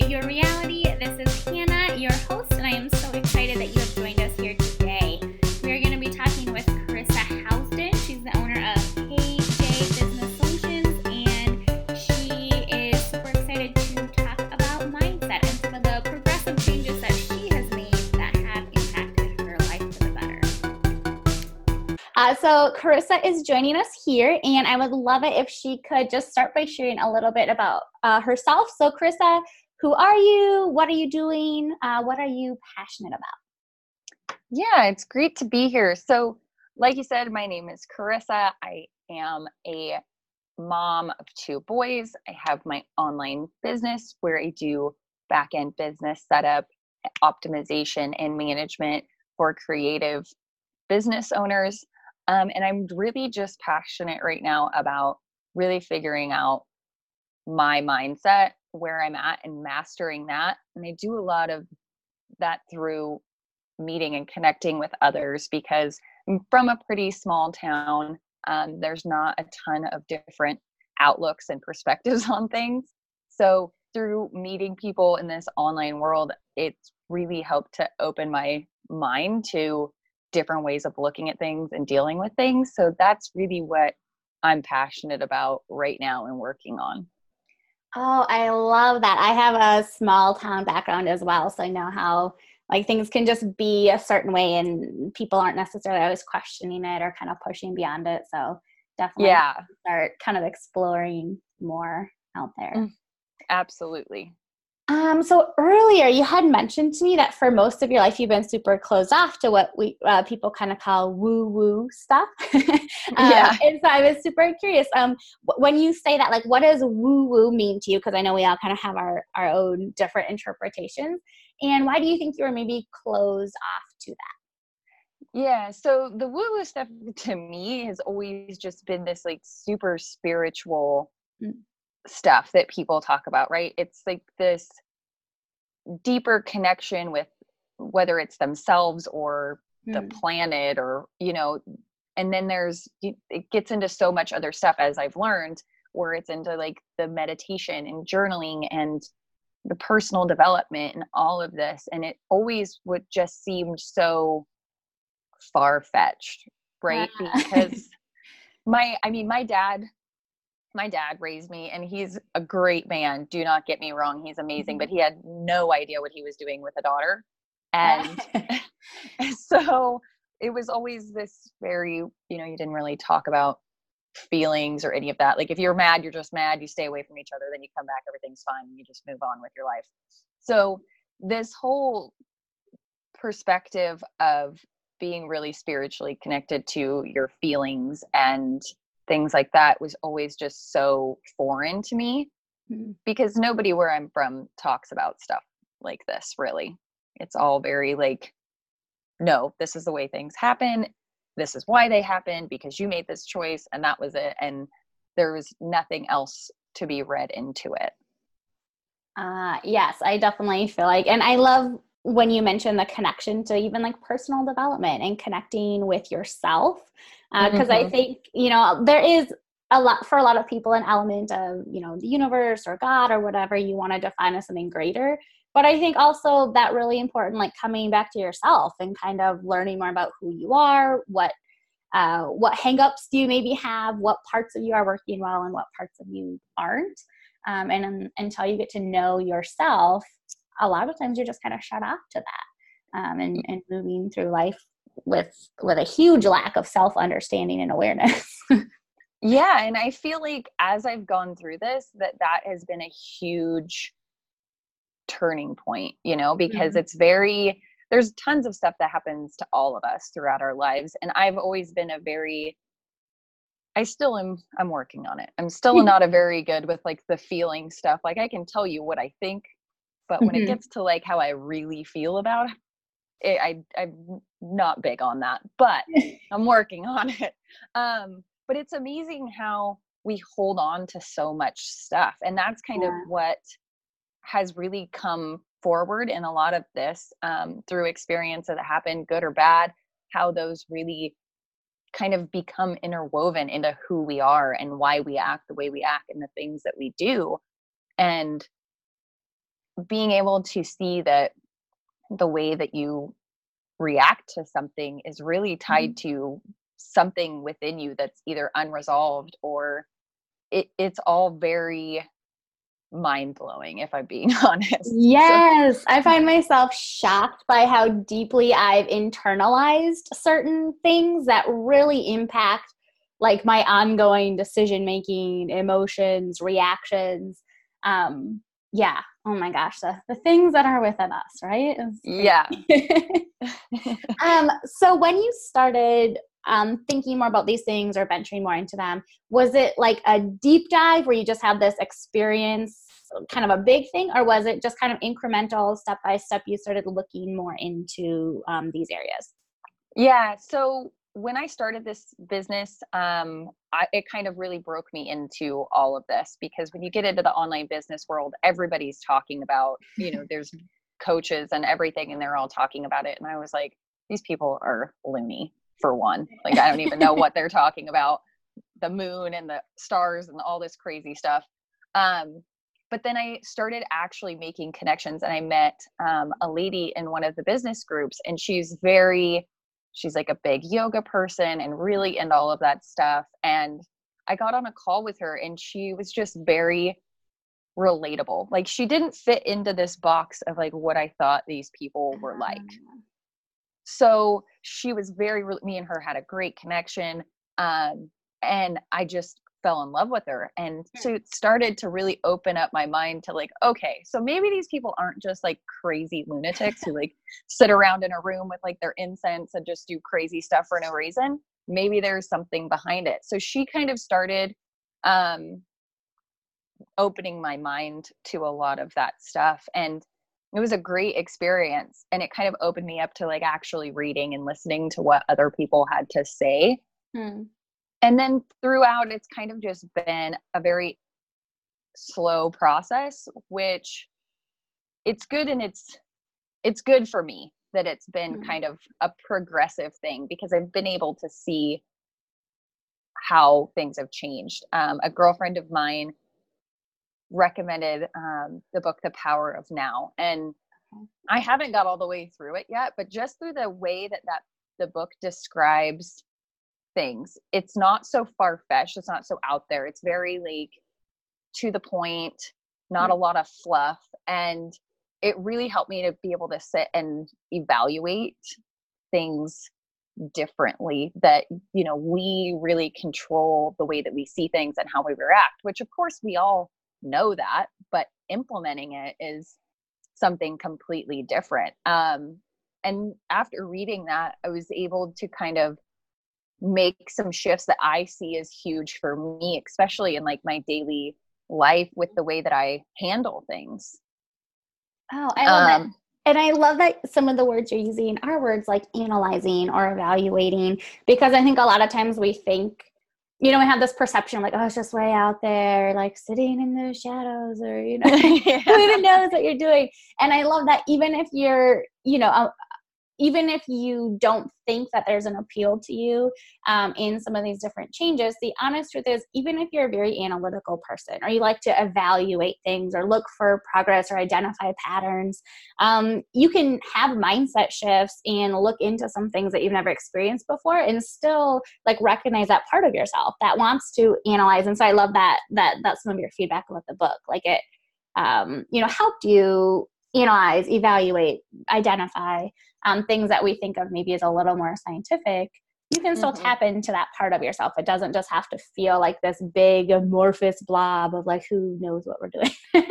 Your Reality. This is Hannah, your host, and I am so excited that you have joined us here today. We are going to be talking with Carissa Housden. She's the owner of KJ Business Solutions, and she is super excited to talk about mindset and some of the progressive changes that she has made that have impacted her life for the better. Uh, so, Carissa is joining us here, and I would love it if she could just start by sharing a little bit about uh, herself. So, Carissa, who are you? What are you doing? Uh, what are you passionate about? Yeah, it's great to be here. So, like you said, my name is Carissa. I am a mom of two boys. I have my online business where I do back end business setup, optimization, and management for creative business owners. Um, and I'm really just passionate right now about really figuring out my mindset where I'm at and mastering that. And I do a lot of that through meeting and connecting with others because I'm from a pretty small town. Um, there's not a ton of different outlooks and perspectives on things. So through meeting people in this online world, it's really helped to open my mind to different ways of looking at things and dealing with things. So that's really what I'm passionate about right now and working on. Oh, I love that. I have a small town background as well, so I know how like things can just be a certain way and people aren't necessarily always questioning it or kind of pushing beyond it. So definitely yeah. start kind of exploring more out there. Mm, absolutely. Um, so earlier you had mentioned to me that for most of your life you've been super closed off to what we uh, people kind of call woo woo stuff. um, yeah. And so I was super curious. Um, when you say that, like, what does woo woo mean to you? Because I know we all kind of have our our own different interpretations. And why do you think you were maybe closed off to that? Yeah, so the woo woo stuff to me has always just been this like super spiritual mm stuff that people talk about, right? It's like this deeper connection with whether it's themselves or mm. the planet or, you know, and then there's it gets into so much other stuff as I've learned where it's into like the meditation and journaling and the personal development and all of this and it always would just seem so far fetched right yeah. because my i mean my dad my dad raised me and he's a great man do not get me wrong he's amazing but mm-hmm. he had no idea what he was doing with a daughter. And so it was always this very you know you didn't really talk about feelings or any of that like if you're mad you're just mad you stay away from each other then you come back everything's fine you just move on with your life. So this whole perspective of being really spiritually connected to your feelings and things like that was always just so foreign to me mm-hmm. because nobody where I'm from talks about stuff like this really. It's all very like, no, this is the way things happen. This is why they happen because you made this choice and that was it. And there was nothing else to be read into it. Uh, yes, I definitely feel like, and I love when you mention the connection to even like personal development and connecting with yourself because uh, mm-hmm. i think you know there is a lot for a lot of people an element of you know the universe or god or whatever you want to define as something greater but i think also that really important like coming back to yourself and kind of learning more about who you are what uh, what hangups do you maybe have what parts of you are working well and what parts of you aren't um, and um, until you get to know yourself a lot of times you're just kind of shut off to that um, and, and moving through life with with a huge lack of self understanding and awareness yeah and i feel like as i've gone through this that that has been a huge turning point you know because mm-hmm. it's very there's tons of stuff that happens to all of us throughout our lives and i've always been a very i still am i'm working on it i'm still not a very good with like the feeling stuff like i can tell you what i think but when mm-hmm. it gets to like how i really feel about it, i i'm not big on that but i'm working on it um but it's amazing how we hold on to so much stuff and that's kind yeah. of what has really come forward in a lot of this um, through experiences that happen good or bad how those really kind of become interwoven into who we are and why we act the way we act and the things that we do and being able to see that the way that you react to something is really tied mm-hmm. to something within you that's either unresolved or it, it's all very mind blowing if I'm being honest. Yes, so. I find myself shocked by how deeply I've internalized certain things that really impact like my ongoing decision making, emotions, reactions. Um yeah, oh my gosh, the, the things that are within us, right? Yeah. um so when you started um, thinking more about these things or venturing more into them was it like a deep dive where you just had this experience kind of a big thing or was it just kind of incremental step by step you started looking more into um, these areas yeah so when i started this business um, I, it kind of really broke me into all of this because when you get into the online business world everybody's talking about you know there's coaches and everything and they're all talking about it and i was like these people are loony for one. Like i don't even know what they're talking about. The moon and the stars and all this crazy stuff. Um, but then I started actually making connections and I met um, a lady in one of the business groups and she's very, she's like a big yoga person and really into all of that stuff. And I got on a call with her and she was just very relatable. Like she didn't fit into this box of like what I thought these people were like. Ah. So she was very, me and her had a great connection. Um, and I just fell in love with her and hmm. so it started to really open up my mind to like okay so maybe these people aren't just like crazy lunatics who like sit around in a room with like their incense and just do crazy stuff for no reason. Maybe there's something behind it. So she kind of started um opening my mind to a lot of that stuff and it was a great experience and it kind of opened me up to like actually reading and listening to what other people had to say. Hmm and then throughout it's kind of just been a very slow process which it's good and it's it's good for me that it's been mm-hmm. kind of a progressive thing because i've been able to see how things have changed um, a girlfriend of mine recommended um, the book the power of now and i haven't got all the way through it yet but just through the way that that the book describes things. It's not so far fetched. It's not so out there. It's very like to the point, not a lot of fluff. And it really helped me to be able to sit and evaluate things differently that you know we really control the way that we see things and how we react which of course we all know that but implementing it is something completely different um and after reading that i was able to kind of make some shifts that I see as huge for me, especially in like my daily life with the way that I handle things. Oh, I love um, And I love that some of the words you're using are words like analyzing or evaluating, because I think a lot of times we think, you know, we have this perception like, oh, it's just way out there, like sitting in the shadows, or, you know, yeah. who even knows what you're doing. And I love that even if you're, you know, even if you don't think that there's an appeal to you um, in some of these different changes, the honest truth is, even if you're a very analytical person or you like to evaluate things or look for progress or identify patterns, um, you can have mindset shifts and look into some things that you've never experienced before and still like recognize that part of yourself that wants to analyze. And so I love that that that's some of your feedback about the book. Like it, um, you know, helped you analyze, evaluate, identify um, things that we think of maybe as a little more scientific, you can still mm-hmm. tap into that part of yourself. It doesn't just have to feel like this big amorphous blob of like who knows what we're doing.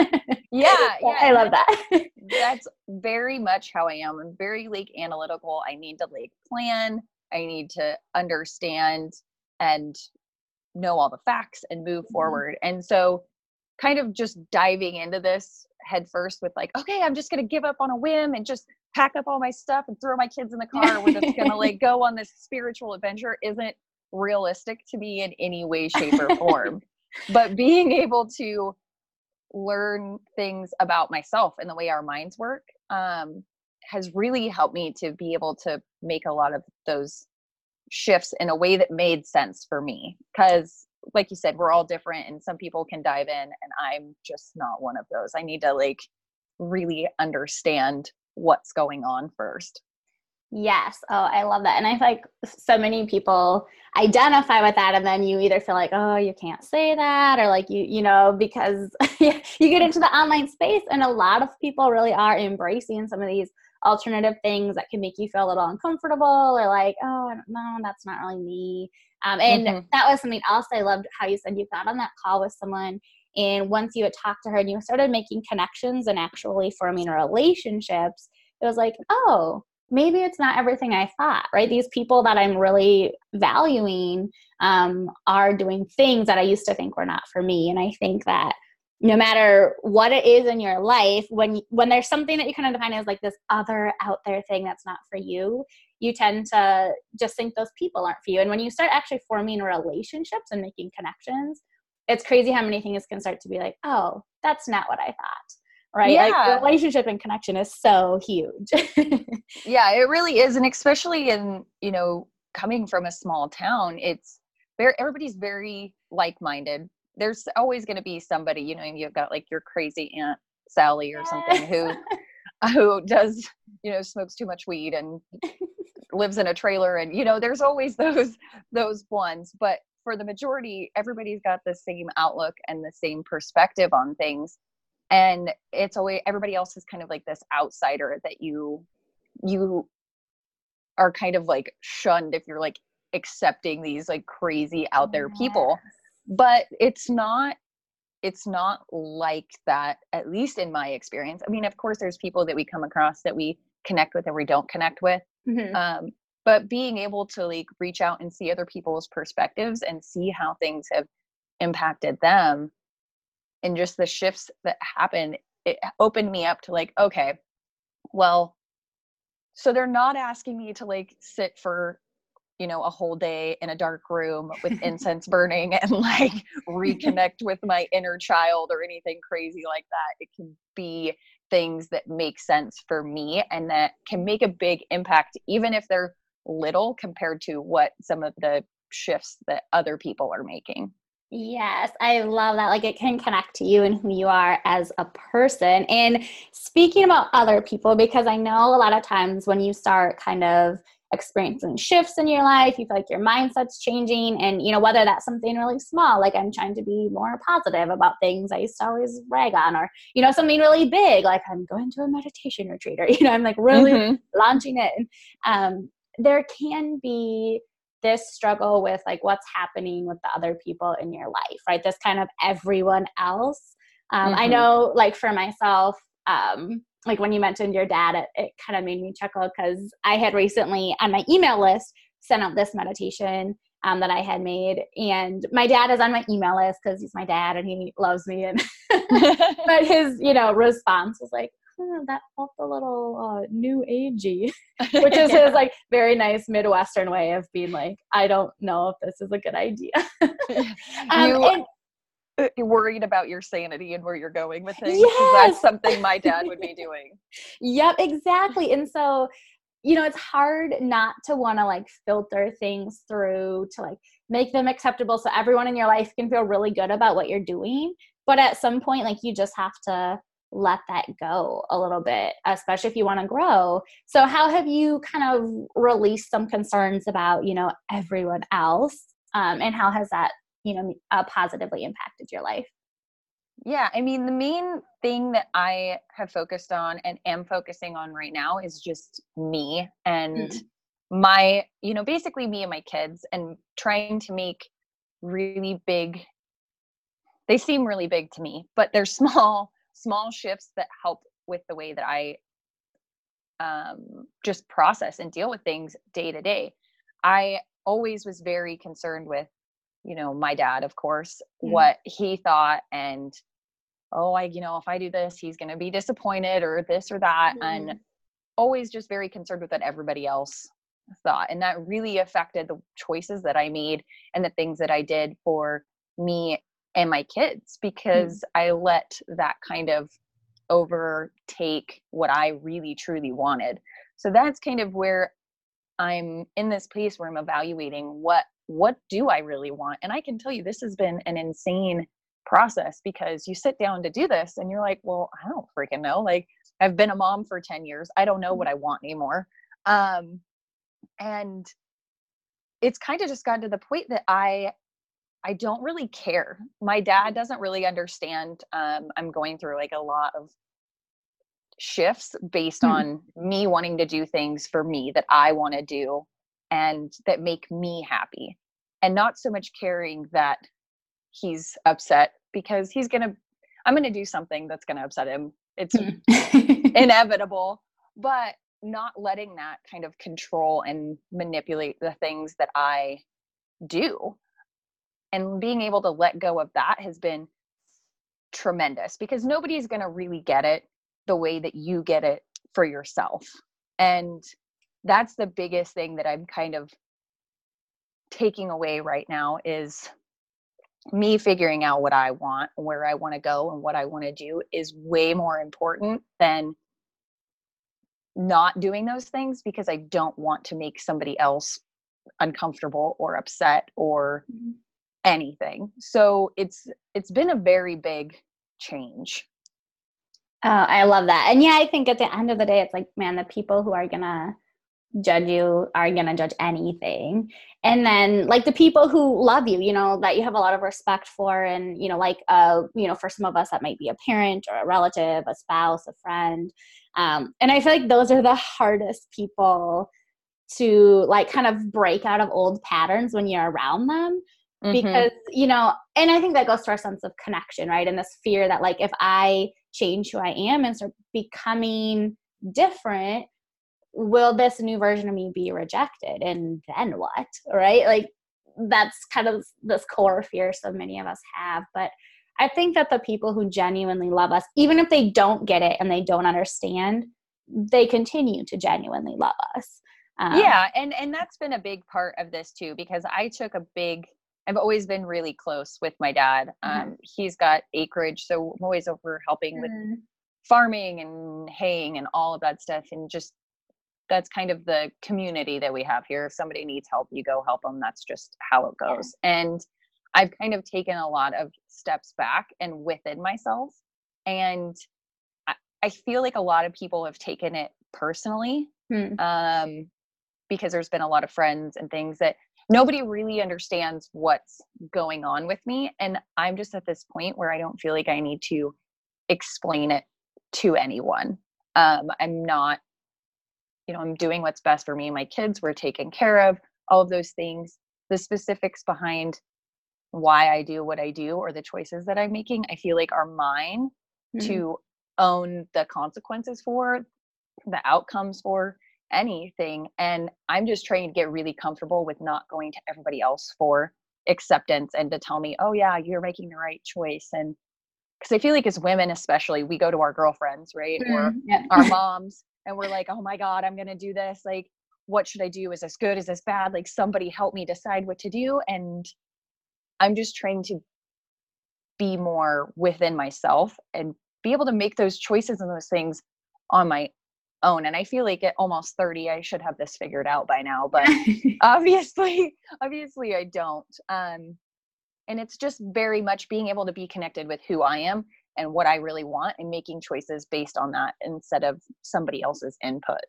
yeah, yeah, I love that. that's very much how I am. I'm very like analytical. I need to like plan. I need to understand and know all the facts and move mm-hmm. forward. And so kind of just diving into this head first with like, okay, I'm just gonna give up on a whim and just pack up all my stuff and throw my kids in the car. With it's gonna like go on this spiritual adventure. Isn't realistic to me in any way, shape, or form. but being able to learn things about myself and the way our minds work um, has really helped me to be able to make a lot of those shifts in a way that made sense for me. Because like you said we're all different and some people can dive in and i'm just not one of those i need to like really understand what's going on first. Yes. Oh, I love that. And I feel like so many people identify with that and then you either feel like, oh, you can't say that or like you, you know, because you get into the online space and a lot of people really are embracing some of these alternative things that can make you feel a little uncomfortable or like, oh, no, that's not really me. Um, and mm-hmm. that was something else I loved how you said you got on that call with someone and once you had talked to her and you started making connections and actually forming relationships, it was like, oh, maybe it's not everything I thought, right? These people that I'm really valuing um, are doing things that I used to think were not for me. And I think that no matter what it is in your life, when when there's something that you kind of define as like this other out there thing that's not for you, you tend to just think those people aren't for you. And when you start actually forming relationships and making connections, it's crazy how many things can start to be like, oh, that's not what I thought right? Yeah. Like relationship and connection is so huge. yeah, it really is. And especially in, you know, coming from a small town, it's very everybody's very like-minded. There's always gonna be somebody, you know, you've got like your crazy aunt Sally or something who who does, you know, smokes too much weed and lives in a trailer and you know, there's always those those ones. But for the majority, everybody's got the same outlook and the same perspective on things and it's always everybody else is kind of like this outsider that you you are kind of like shunned if you're like accepting these like crazy out there people but it's not it's not like that at least in my experience i mean of course there's people that we come across that we connect with and we don't connect with mm-hmm. um, but being able to like reach out and see other people's perspectives and see how things have impacted them and just the shifts that happened it opened me up to like okay well so they're not asking me to like sit for you know a whole day in a dark room with incense burning and like reconnect with my inner child or anything crazy like that it can be things that make sense for me and that can make a big impact even if they're little compared to what some of the shifts that other people are making Yes, I love that. Like it can connect to you and who you are as a person. And speaking about other people, because I know a lot of times when you start kind of experiencing shifts in your life, you feel like your mindset's changing. And, you know, whether that's something really small, like I'm trying to be more positive about things I used to always rag on, or, you know, something really big, like I'm going to a meditation retreat, or, you know, I'm like really mm-hmm. launching it. Um, there can be this struggle with like what's happening with the other people in your life, right? This kind of everyone else. Um, mm-hmm. I know, like for myself, um, like when you mentioned your dad, it, it kind of made me chuckle because I had recently on my email list sent out this meditation um, that I had made, and my dad is on my email list because he's my dad and he loves me. And but his, you know, response was like, that felt a little uh, new agey, which is his like very nice Midwestern way of being like, I don't know if this is a good idea. um, you, and, worried about your sanity and where you're going with things. Yes. That's something my dad would be doing. yep, exactly. And so, you know, it's hard not to want to like filter things through to like make them acceptable so everyone in your life can feel really good about what you're doing. But at some point, like you just have to let that go a little bit, especially if you want to grow. So, how have you kind of released some concerns about, you know, everyone else? Um, and how has that, you know, uh, positively impacted your life? Yeah, I mean, the main thing that I have focused on and am focusing on right now is just me and mm-hmm. my, you know, basically me and my kids and trying to make really big they seem really big to me, but they're small small shifts that help with the way that I um, just process and deal with things day to day. I always was very concerned with, you know, my dad, of course, mm. what he thought and oh, I, you know, if I do this, he's going to be disappointed or this or that. Mm. And always just very concerned with what everybody else thought. And that really affected the choices that I made and the things that I did for me and my kids hmm. because mm. I let that kind of overtake what I really truly wanted. So that's kind of where I'm in this place where I'm evaluating what what do I really want? And I can tell you this has been an insane process because you sit down to do this and you're like, well, I don't freaking know. Like I've been a mom for 10 years. I don't know what I want anymore. Um, and it's kind of just gotten to the point that I I don't really care. My dad mm. doesn't really understand. Um, I'm going through like a lot of shifts based mm-hmm. on me wanting to do things for me that I want to do and that make me happy, and not so much caring that he's upset because he's gonna. I'm gonna do something that's gonna upset him. It's mm. inevitable, but not letting that kind of control and manipulate the things that I do. And being able to let go of that has been tremendous because nobody's going to really get it the way that you get it for yourself. And that's the biggest thing that I'm kind of taking away right now is me figuring out what I want, where I want to go, and what I want to do is way more important than not doing those things because I don't want to make somebody else uncomfortable or upset or mm-hmm. anything. So it's it's been a very big change. Oh, I love that. And yeah, I think at the end of the day it's like man, the people who are going to judge you are going to judge anything. And then like the people who love you, you know, that you have a lot of respect for and you know like uh you know for some of us that might be a parent or a relative, a spouse, a friend um, and i feel like those are the hardest people to like kind of break out of old patterns when you're around them mm-hmm. because you know and i think that goes to our sense of connection right and this fear that like if i change who i am and start becoming different will this new version of me be rejected and then what right like that's kind of this core fear so many of us have but I think that the people who genuinely love us, even if they don't get it and they don't understand, they continue to genuinely love us. Um, yeah, and and that's been a big part of this too because I took a big. I've always been really close with my dad. Mm-hmm. Um, mm-hmm. He's got acreage, so I'm always over helping with mm-hmm. farming and haying and all of that stuff, and just that's kind of the community that we have here. If somebody needs help, you go help them. That's just how it goes. Yeah. And I've kind of taken a lot of steps back and within myself. And I, I feel like a lot of people have taken it personally hmm. um, because there's been a lot of friends and things that nobody really understands what's going on with me. And I'm just at this point where I don't feel like I need to explain it to anyone. Um, I'm not, you know, I'm doing what's best for me. My kids were taken care of, all of those things. The specifics behind why I do what I do or the choices that I'm making, I feel like are mine mm-hmm. to own the consequences for, the outcomes for anything. And I'm just trying to get really comfortable with not going to everybody else for acceptance and to tell me, oh, yeah, you're making the right choice. And because I feel like as women, especially, we go to our girlfriends, right? Mm-hmm. Or yeah. our moms, and we're like, oh my God, I'm going to do this. Like, what should I do? Is this good? Is this bad? Like, somebody help me decide what to do. And I'm just trying to be more within myself and be able to make those choices and those things on my own and i feel like at almost 30 i should have this figured out by now but obviously obviously i don't um and it's just very much being able to be connected with who i am and what i really want and making choices based on that instead of somebody else's input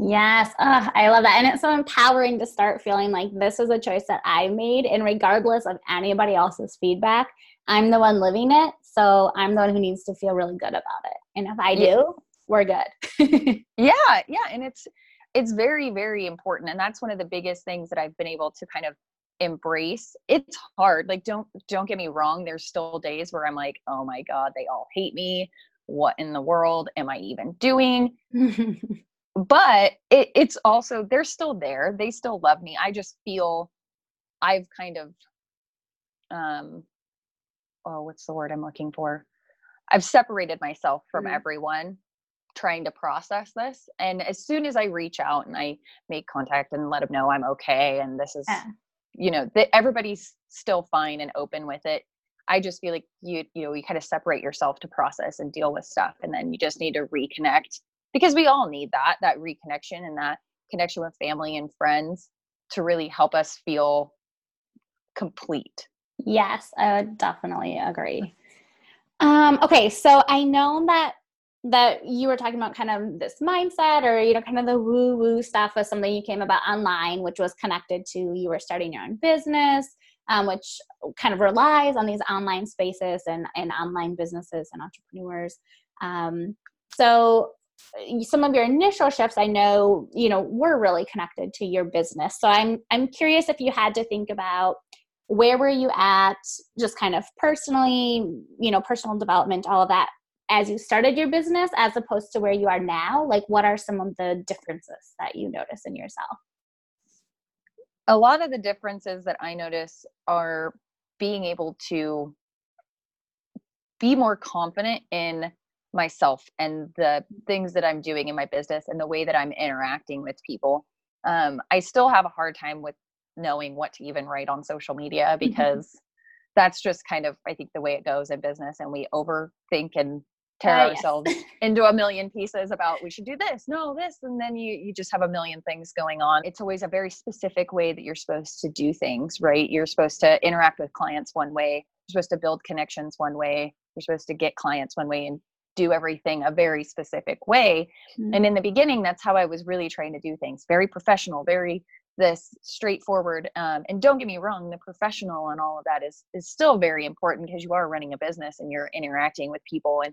Yes, oh, I love that. And it's so empowering to start feeling like this is a choice that I made, and regardless of anybody else's feedback, I'm the one living it. So I'm the one who needs to feel really good about it. And if I do, yeah. we're good. yeah, yeah. And it's it's very, very important. And that's one of the biggest things that I've been able to kind of embrace. It's hard. Like don't don't get me wrong. There's still days where I'm like, oh my God, they all hate me. What in the world am I even doing? but it, it's also they're still there they still love me i just feel i've kind of um oh what's the word i'm looking for i've separated myself from mm-hmm. everyone trying to process this and as soon as i reach out and i make contact and let them know i'm okay and this is yeah. You know that everybody's still fine and open with it i just feel like you you know you kind of separate yourself to process and deal with stuff and then you just need to reconnect because we all need that that reconnection and that connection with family and friends to really help us feel complete Yes, I would definitely agree. Um, okay, so I know that that you were talking about kind of this mindset or you know kind of the woo woo stuff was something you came about online which was connected to you were starting your own business um, which kind of relies on these online spaces and, and online businesses and entrepreneurs. Um, so some of your initial shifts i know you know were really connected to your business. So i'm i'm curious if you had to think about where were you at just kind of personally you know personal development all of that as you started your business as opposed to where you are now? Like, what are some of the differences that you notice in yourself? A lot of the differences that I notice are being able to be more confident in myself and the things that I'm doing in my business and the way that I'm interacting with people. Um, I still have a hard time with knowing what to even write on social media because mm-hmm. that's just kind of, I think, the way it goes in business. And we overthink and tear uh, ourselves yes. into a million pieces about we should do this no this and then you you just have a million things going on it's always a very specific way that you're supposed to do things right you're supposed to interact with clients one way you're supposed to build connections one way you're supposed to get clients one way and do everything a very specific way mm-hmm. and in the beginning that's how i was really trying to do things very professional very this straightforward um, and don't get me wrong the professional and all of that is is still very important because you are running a business and you're interacting with people and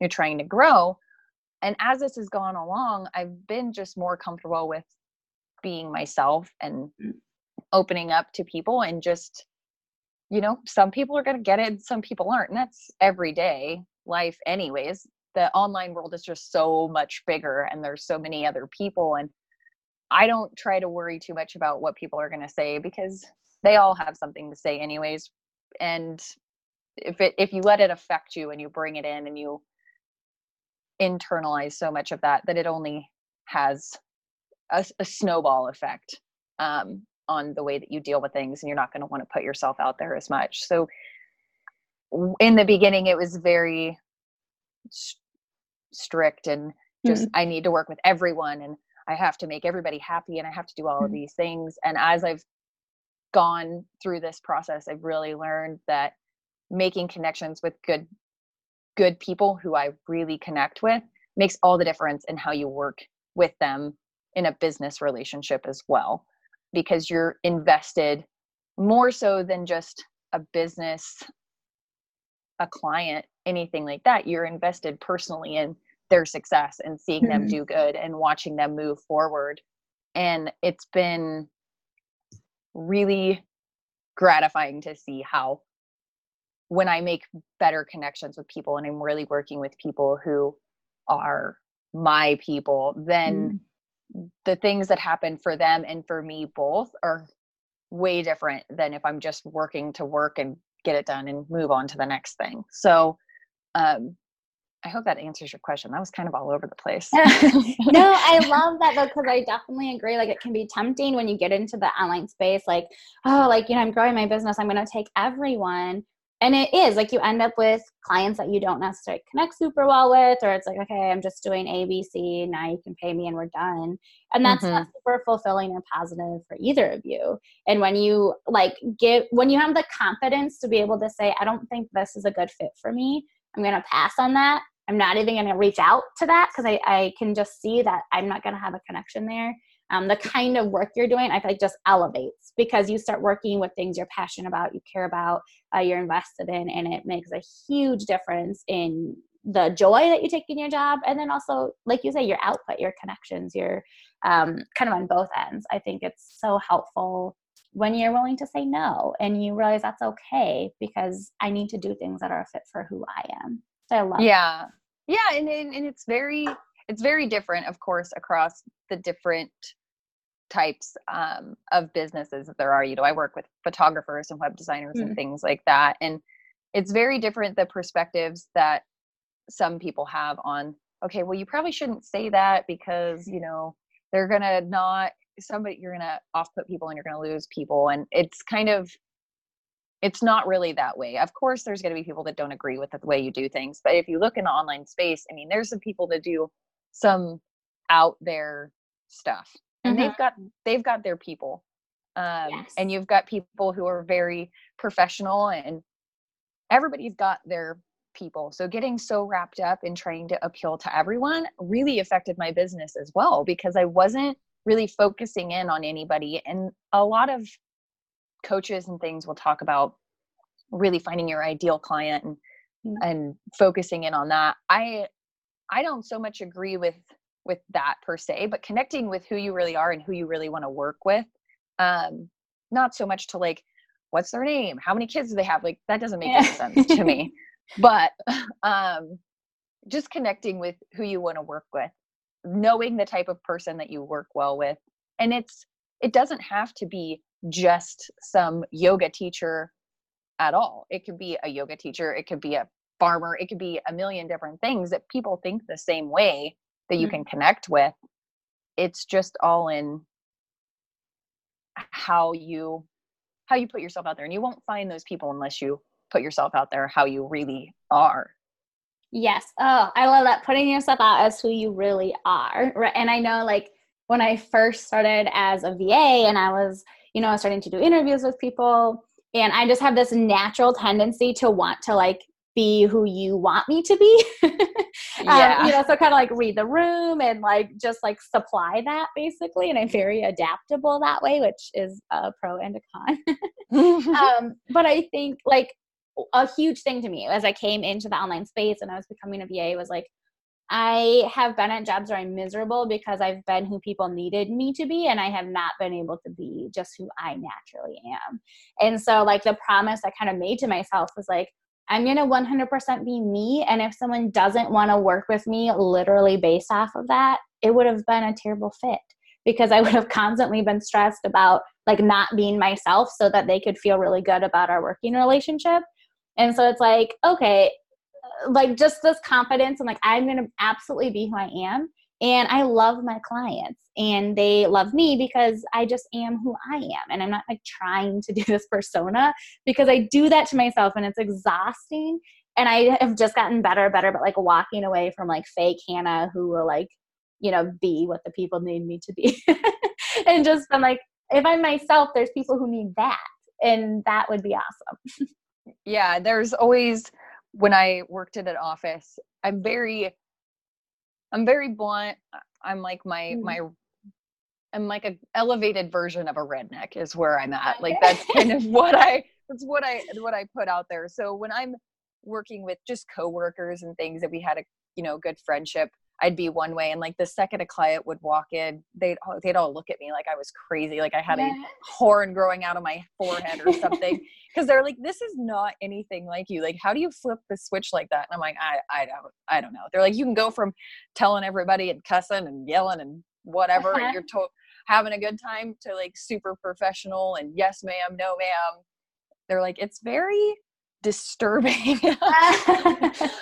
you're trying to grow. And as this has gone along i've been just more comfortable with being myself and mm. opening up to people and just you know some people are going to get it some people aren't and that's everyday life anyways. The online world is just so much bigger and there's so many other people and i don't try to worry too much about what people are going to say because they all have something to say anyways. And if it if you let it affect you and you bring it in and you internalize so much of that that it only has a, a snowball effect um, on the way that you deal with things and you're not going to want to put yourself out there as much so in the beginning it was very st- strict and just mm-hmm. i need to work with everyone and i have to make everybody happy and i have to do all mm-hmm. of these things and as i've gone through this process i've really learned that making connections with good good people who I really connect with makes all the difference in how you work with them in a business relationship as well because you're invested more so than just a business a client anything like that you're invested personally in their success and seeing mm-hmm. them do good and watching them move forward and it's been really gratifying to see how when I make better connections with people and I'm really working with people who are my people, then mm. the things that happen for them and for me both are way different than if I'm just working to work and get it done and move on to the next thing. So, um, I hope that answers your question. That was kind of all over the place. no, I love that though, because I definitely agree. Like, it can be tempting when you get into the online space, like, oh, like, you know, I'm growing my business, I'm going to take everyone and it is like you end up with clients that you don't necessarily connect super well with or it's like okay i'm just doing abc now you can pay me and we're done. And that's mm-hmm. not super fulfilling or positive for either of you. And when you like give when you have the confidence to be able to say i don't think this is a good fit for me. I'm going to pass on that. I'm not even going to reach out to that because I, I can just see that i'm not going to have a connection there um, the kind of work you're doing, I feel like just elevates because you start working with things you're passionate about, you care about, uh, you're invested in, and it makes a huge difference in the joy that you take in your job. And then also, like you say, your output, your connections, your um, kind of on both ends. I think it's so helpful when you're willing to say no and you realize that's okay because I need to do things that are a fit for who I am. So I love Yeah. That. Yeah. And, and, and it's very, it's very different, of course, across the different types um, of businesses that there are. You know, I work with photographers and web designers mm. and things like that. And it's very different the perspectives that some people have on, okay, well, you probably shouldn't say that because, you know, they're going to not, somebody, you're going to off put people and you're going to lose people. And it's kind of, it's not really that way. Of course, there's going to be people that don't agree with the way you do things. But if you look in the online space, I mean, there's some people that do some out there stuff and mm-hmm. they've got they've got their people um, yes. and you've got people who are very professional and everybody's got their people so getting so wrapped up in trying to appeal to everyone really affected my business as well because i wasn't really focusing in on anybody and a lot of coaches and things will talk about really finding your ideal client and mm. and focusing in on that i i don't so much agree with with that per se but connecting with who you really are and who you really want to work with um not so much to like what's their name? How many kids do they have? Like that doesn't make any sense to me. But um just connecting with who you want to work with knowing the type of person that you work well with and it's it doesn't have to be just some yoga teacher at all. It could be a yoga teacher it could be a farmer it could be a million different things that people think the same way that you mm-hmm. can connect with. It's just all in how you how you put yourself out there and you won't find those people unless you put yourself out there how you really are. Yes. Oh i love that putting yourself out as who you really are right and i know like when i first started as a va and i was you know starting to do interviews with people and i just have this natural tendency to want to like be who you want me to be. yeah. Um, you know, so kind of like read the room and like just like supply that basically. And I'm very adaptable that way, which is a pro and a con. um, but I think like a huge thing to me as I came into the online space and I was becoming a VA was like, I have been at jobs where I'm miserable because I've been who people needed me to be, and I have not been able to be just who I naturally am. And so, like, the promise I kind of made to myself was like, I'm going to 100% be me. And if someone doesn't want to work with me literally based off of that, it would have been a terrible fit because I would have constantly been stressed about like not being myself so that they could feel really good about our working relationship. And so it's like, okay, like just this confidence and like I'm going to absolutely be who I am and I love my clients and they love me because I just am who I am. And I'm not like trying to do this persona because I do that to myself and it's exhausting. And I have just gotten better, better, but like walking away from like fake Hannah who will like, you know, be what the people need me to be. and just been like, if I'm myself, there's people who need that. And that would be awesome. yeah, there's always, when I worked in an office, I'm very I'm very blunt. I'm like my mm. my I'm like a elevated version of a redneck is where I'm at. Like that's kind of what I that's what I what I put out there. So when I'm working with just coworkers and things that we had a you know good friendship, I'd be one way, and like the second a client would walk in, they'd they'd all look at me like I was crazy, like I had yeah. a horn growing out of my forehead or something, because they're like, "This is not anything like you. Like, how do you flip the switch like that?" And I'm like, "I I don't I don't know." They're like, "You can go from telling everybody and cussing and yelling and whatever, uh-huh. and you're to- having a good time to like super professional and yes, ma'am, no, ma'am." They're like, "It's very." Disturbing.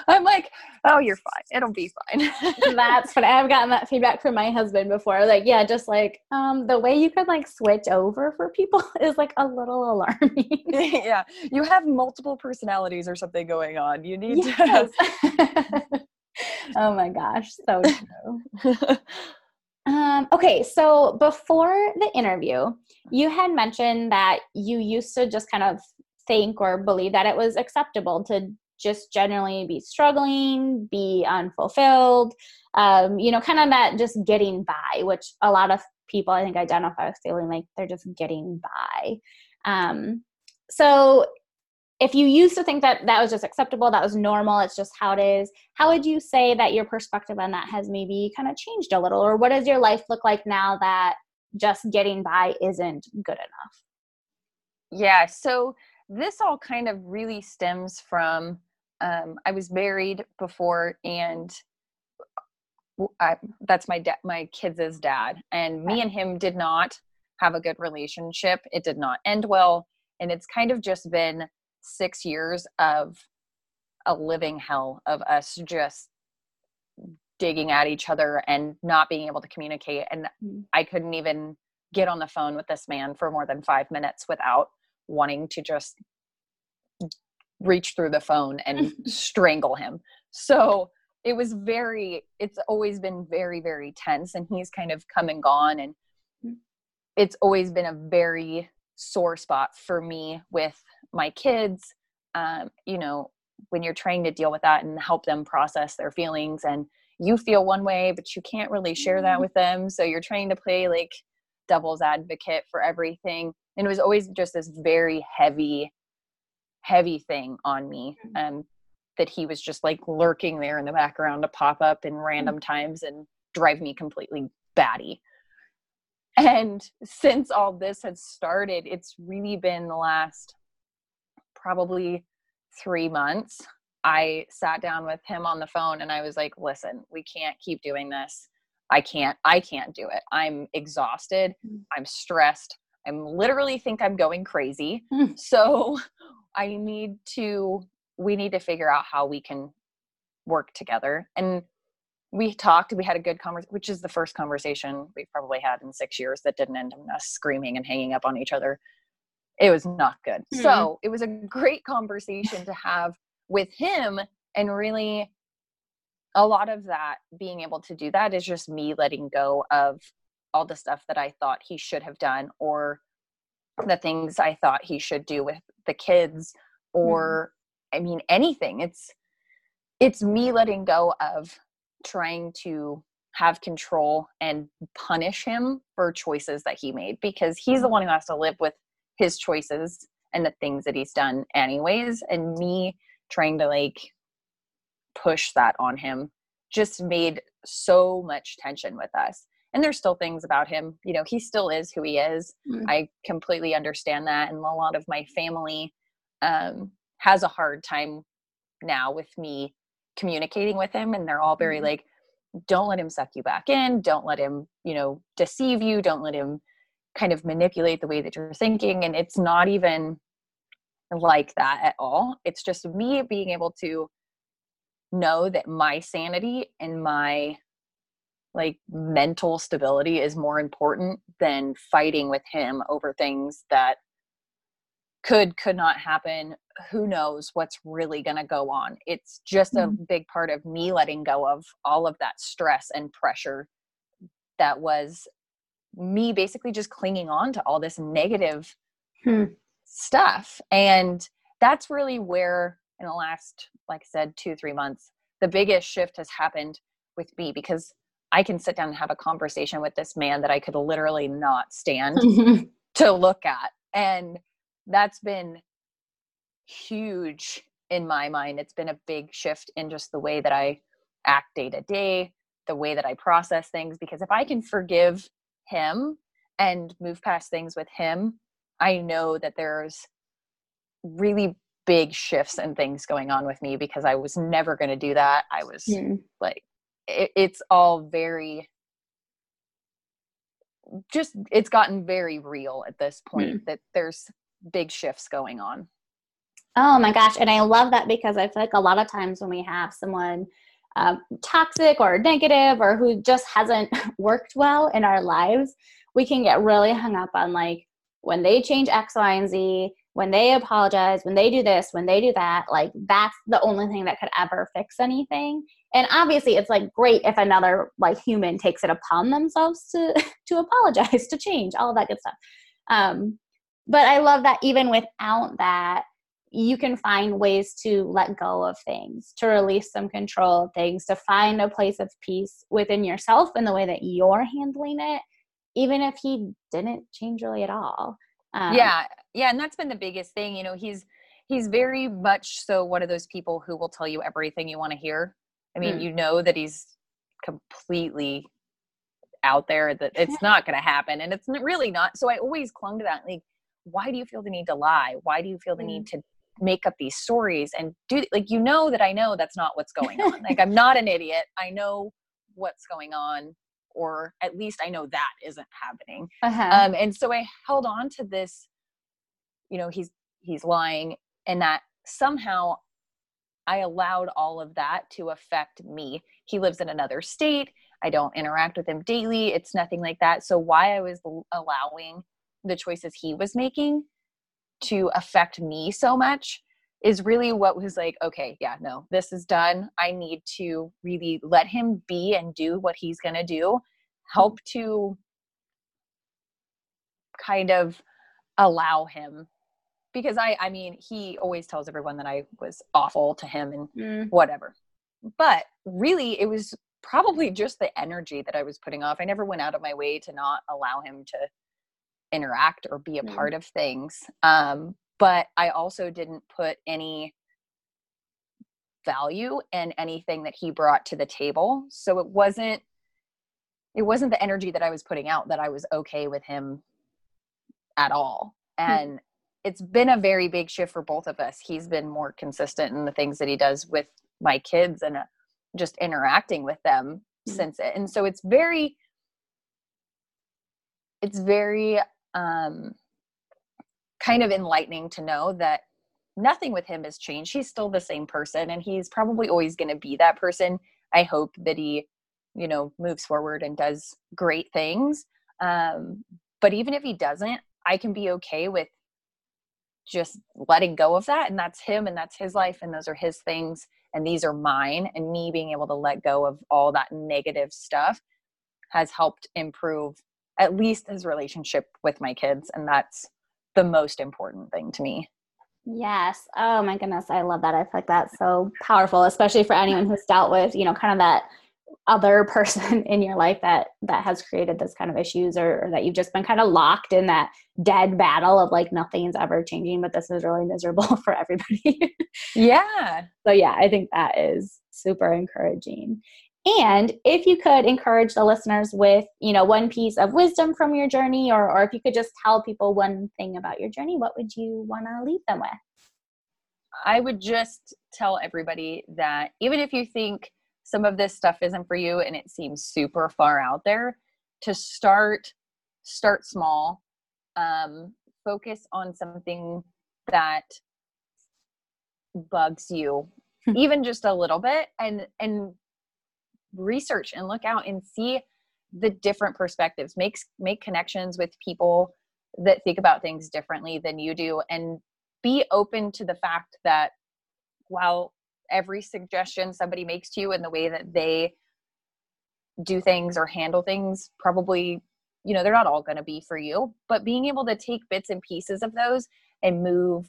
I'm like, oh, you're fine. It'll be fine. That's funny. I've gotten that feedback from my husband before. Like, yeah, just like um, the way you could like switch over for people is like a little alarming. yeah, you have multiple personalities or something going on. You need yes. to. oh my gosh, so true. Um, okay, so before the interview, you had mentioned that you used to just kind of think or believe that it was acceptable to just generally be struggling, be unfulfilled, um, you know, kind of that just getting by, which a lot of people I think identify with feeling like they're just getting by. Um, so if you used to think that that was just acceptable, that was normal, it's just how it is, how would you say that your perspective on that has maybe kind of changed a little? Or what does your life look like now that just getting by isn't good enough? Yeah, so this all kind of really stems from um, I was married before, and I, that's my dad, my kids' dad, and me and him did not have a good relationship. It did not end well, and it's kind of just been six years of a living hell of us just digging at each other and not being able to communicate. And mm. I couldn't even get on the phone with this man for more than five minutes without wanting to just reach through the phone and strangle him. So it was very, it's always been very, very tense. And he's kind of come and gone. And it's always been a very sore spot for me with my kids um, you know when you're trying to deal with that and help them process their feelings and you feel one way but you can't really share that mm-hmm. with them so you're trying to play like devil's advocate for everything and it was always just this very heavy heavy thing on me mm-hmm. um, that he was just like lurking there in the background to pop up in random mm-hmm. times and drive me completely batty and since all this had started it's really been the last probably three months I sat down with him on the phone and I was like, listen, we can't keep doing this. I can't, I can't do it. I'm exhausted. Mm. I'm stressed. I'm literally think I'm going crazy. Mm. So I need to, we need to figure out how we can work together. And we talked, we had a good conversation, which is the first conversation we've probably had in six years that didn't end in us screaming and hanging up on each other. It was not good. Mm. So it was a great conversation to have with him and really a lot of that being able to do that is just me letting go of all the stuff that I thought he should have done or the things I thought he should do with the kids or mm. I mean anything it's it's me letting go of trying to have control and punish him for choices that he made because he's the mm. one who has to live with his choices and the things that he's done anyways and me trying to like push that on him just made so much tension with us and there's still things about him you know he still is who he is mm-hmm. i completely understand that and a lot of my family um, has a hard time now with me communicating with him and they're all very mm-hmm. like don't let him suck you back in don't let him you know deceive you don't let him kind of manipulate the way that you're thinking and it's not even like that at all. It's just me being able to know that my sanity and my like mental stability is more important than fighting with him over things that could could not happen who knows what's really going to go on it's just mm-hmm. a big part of me letting go of all of that stress and pressure that was me basically just clinging on to all this negative hmm stuff. And that's really where, in the last, like I said, two, three months, the biggest shift has happened with me because I can sit down and have a conversation with this man that I could literally not stand to look at. And that's been huge in my mind. It's been a big shift in just the way that I act day to day, the way that I process things. Because if I can forgive him and move past things with him, I know that there's really big shifts and things going on with me because I was never going to do that. I was mm. like, it, it's all very, just, it's gotten very real at this point mm. that there's big shifts going on. Oh my gosh. And I love that because I feel like a lot of times when we have someone um, toxic or negative or who just hasn't worked well in our lives, we can get really hung up on like, when they change X, Y, and Z, when they apologize, when they do this, when they do that, like that's the only thing that could ever fix anything. And obviously it's like great if another like human takes it upon themselves to to apologize, to change, all of that good stuff. Um, but I love that even without that, you can find ways to let go of things, to release some control of things, to find a place of peace within yourself in the way that you're handling it even if he didn't change really at all. Um, yeah, yeah, and that's been the biggest thing. You know, he's he's very much so one of those people who will tell you everything you want to hear. I mean, mm. you know that he's completely out there that it's not going to happen, and it's really not. So I always clung to that. Like, why do you feel the need to lie? Why do you feel the mm. need to make up these stories and do like you know that I know that's not what's going on. like I'm not an idiot. I know what's going on or at least I know that isn't happening. Uh-huh. Um, and so I held on to this, you know, he's he's lying, and that somehow I allowed all of that to affect me. He lives in another state. I don't interact with him daily. It's nothing like that. So why I was allowing the choices he was making to affect me so much is really what was like, okay, yeah, no, this is done. I need to really let him be and do what he's going to do, help to kind of allow him because I I mean he always tells everyone that I was awful to him and mm. whatever. But really it was probably just the energy that I was putting off. I never went out of my way to not allow him to interact or be a mm. part of things. Um, but I also didn't put any value in anything that he brought to the table. So it wasn't it wasn't the energy that I was putting out that I was okay with him at all. Hmm. And mm. it's been a very big shift for both of us. He's been more consistent in the things that he does with my kids and uh, just interacting with them mm. since it. And so it's very it's very um kind of enlightening to know that nothing with him has changed. He's still the same person and he's probably always going to be that person. I hope that he, you know, moves forward and does great things. Um, but even if he doesn't, I can be okay with just letting go of that. And that's him and that's his life and those are his things and these are mine. And me being able to let go of all that negative stuff has helped improve at least his relationship with my kids. And that's the most important thing to me. Yes. Oh my goodness. I love that. I feel like that's so powerful, especially for anyone who's dealt with, you know, kind of that other person in your life that that has created this kind of issues or, or, that you've just been kind of locked in that dead battle of like nothing's ever changing but this is really miserable for everybody yeah so yeah i think that is super encouraging and if you could encourage the listeners with, you know, one piece of wisdom from your journey, or, or if you could just tell people one thing about your journey, what would you want to leave them with? I would just tell everybody that even if you think some of this stuff isn't for you and it seems super far out there, to start start small. Um, focus on something that bugs you even just a little bit and and research and look out and see the different perspectives. Make make connections with people that think about things differently than you do and be open to the fact that while every suggestion somebody makes to you and the way that they do things or handle things probably you know they're not all going to be for you but being able to take bits and pieces of those and move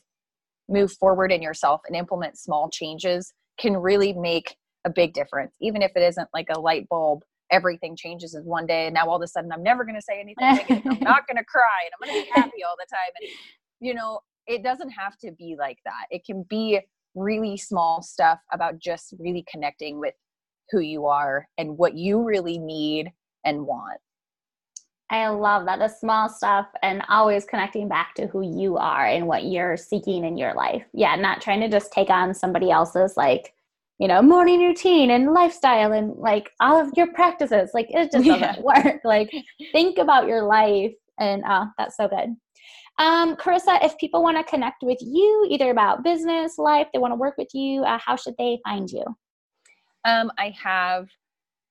move forward in yourself and implement small changes can really make a big difference even if it isn't like a light bulb everything changes in one day and now all of a sudden i'm never going to say anything again. i'm not going to cry and i'm going to be happy all the time and you know it doesn't have to be like that it can be really small stuff about just really connecting with who you are and what you really need and want I love that the small stuff and always connecting back to who you are and what you're seeking in your life. Yeah, not trying to just take on somebody else's like you know morning routine and lifestyle and like all of your practices like it just doesn't yeah. work like think about your life and uh, that's so good. Um, carissa if people want to connect with you either about business life they want to work with you uh, how should they find you? Um, i have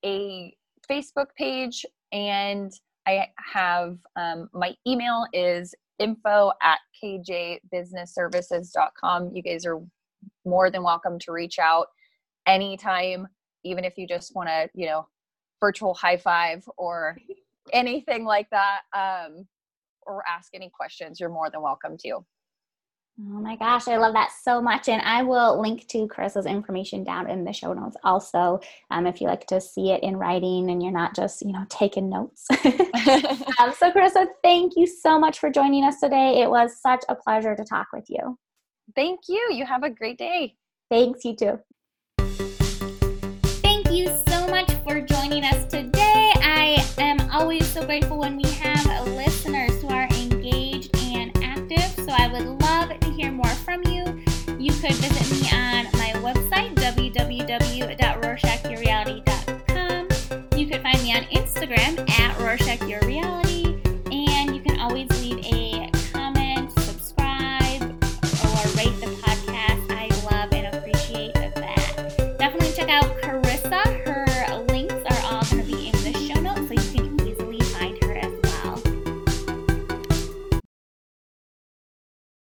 a facebook page and i have um, my email is info at kjbusinessservices.com you guys are more than welcome to reach out anytime, even if you just want to, you know, virtual high five or anything like that, um, or ask any questions, you're more than welcome to. Oh my gosh, I love that so much. And I will link to Carissa's information down in the show notes also. Um, if you like to see it in writing and you're not just, you know, taking notes. um, so, Carissa, thank you so much for joining us today. It was such a pleasure to talk with you. Thank you. You have a great day. Thanks, you too you so much for joining us today. I am always so grateful when we have listeners who are engaged and active. So I would love to hear more from you. You could visit me on my website, www.rorschachyourreality.com. You could find me on Instagram at Rorschach Your Reality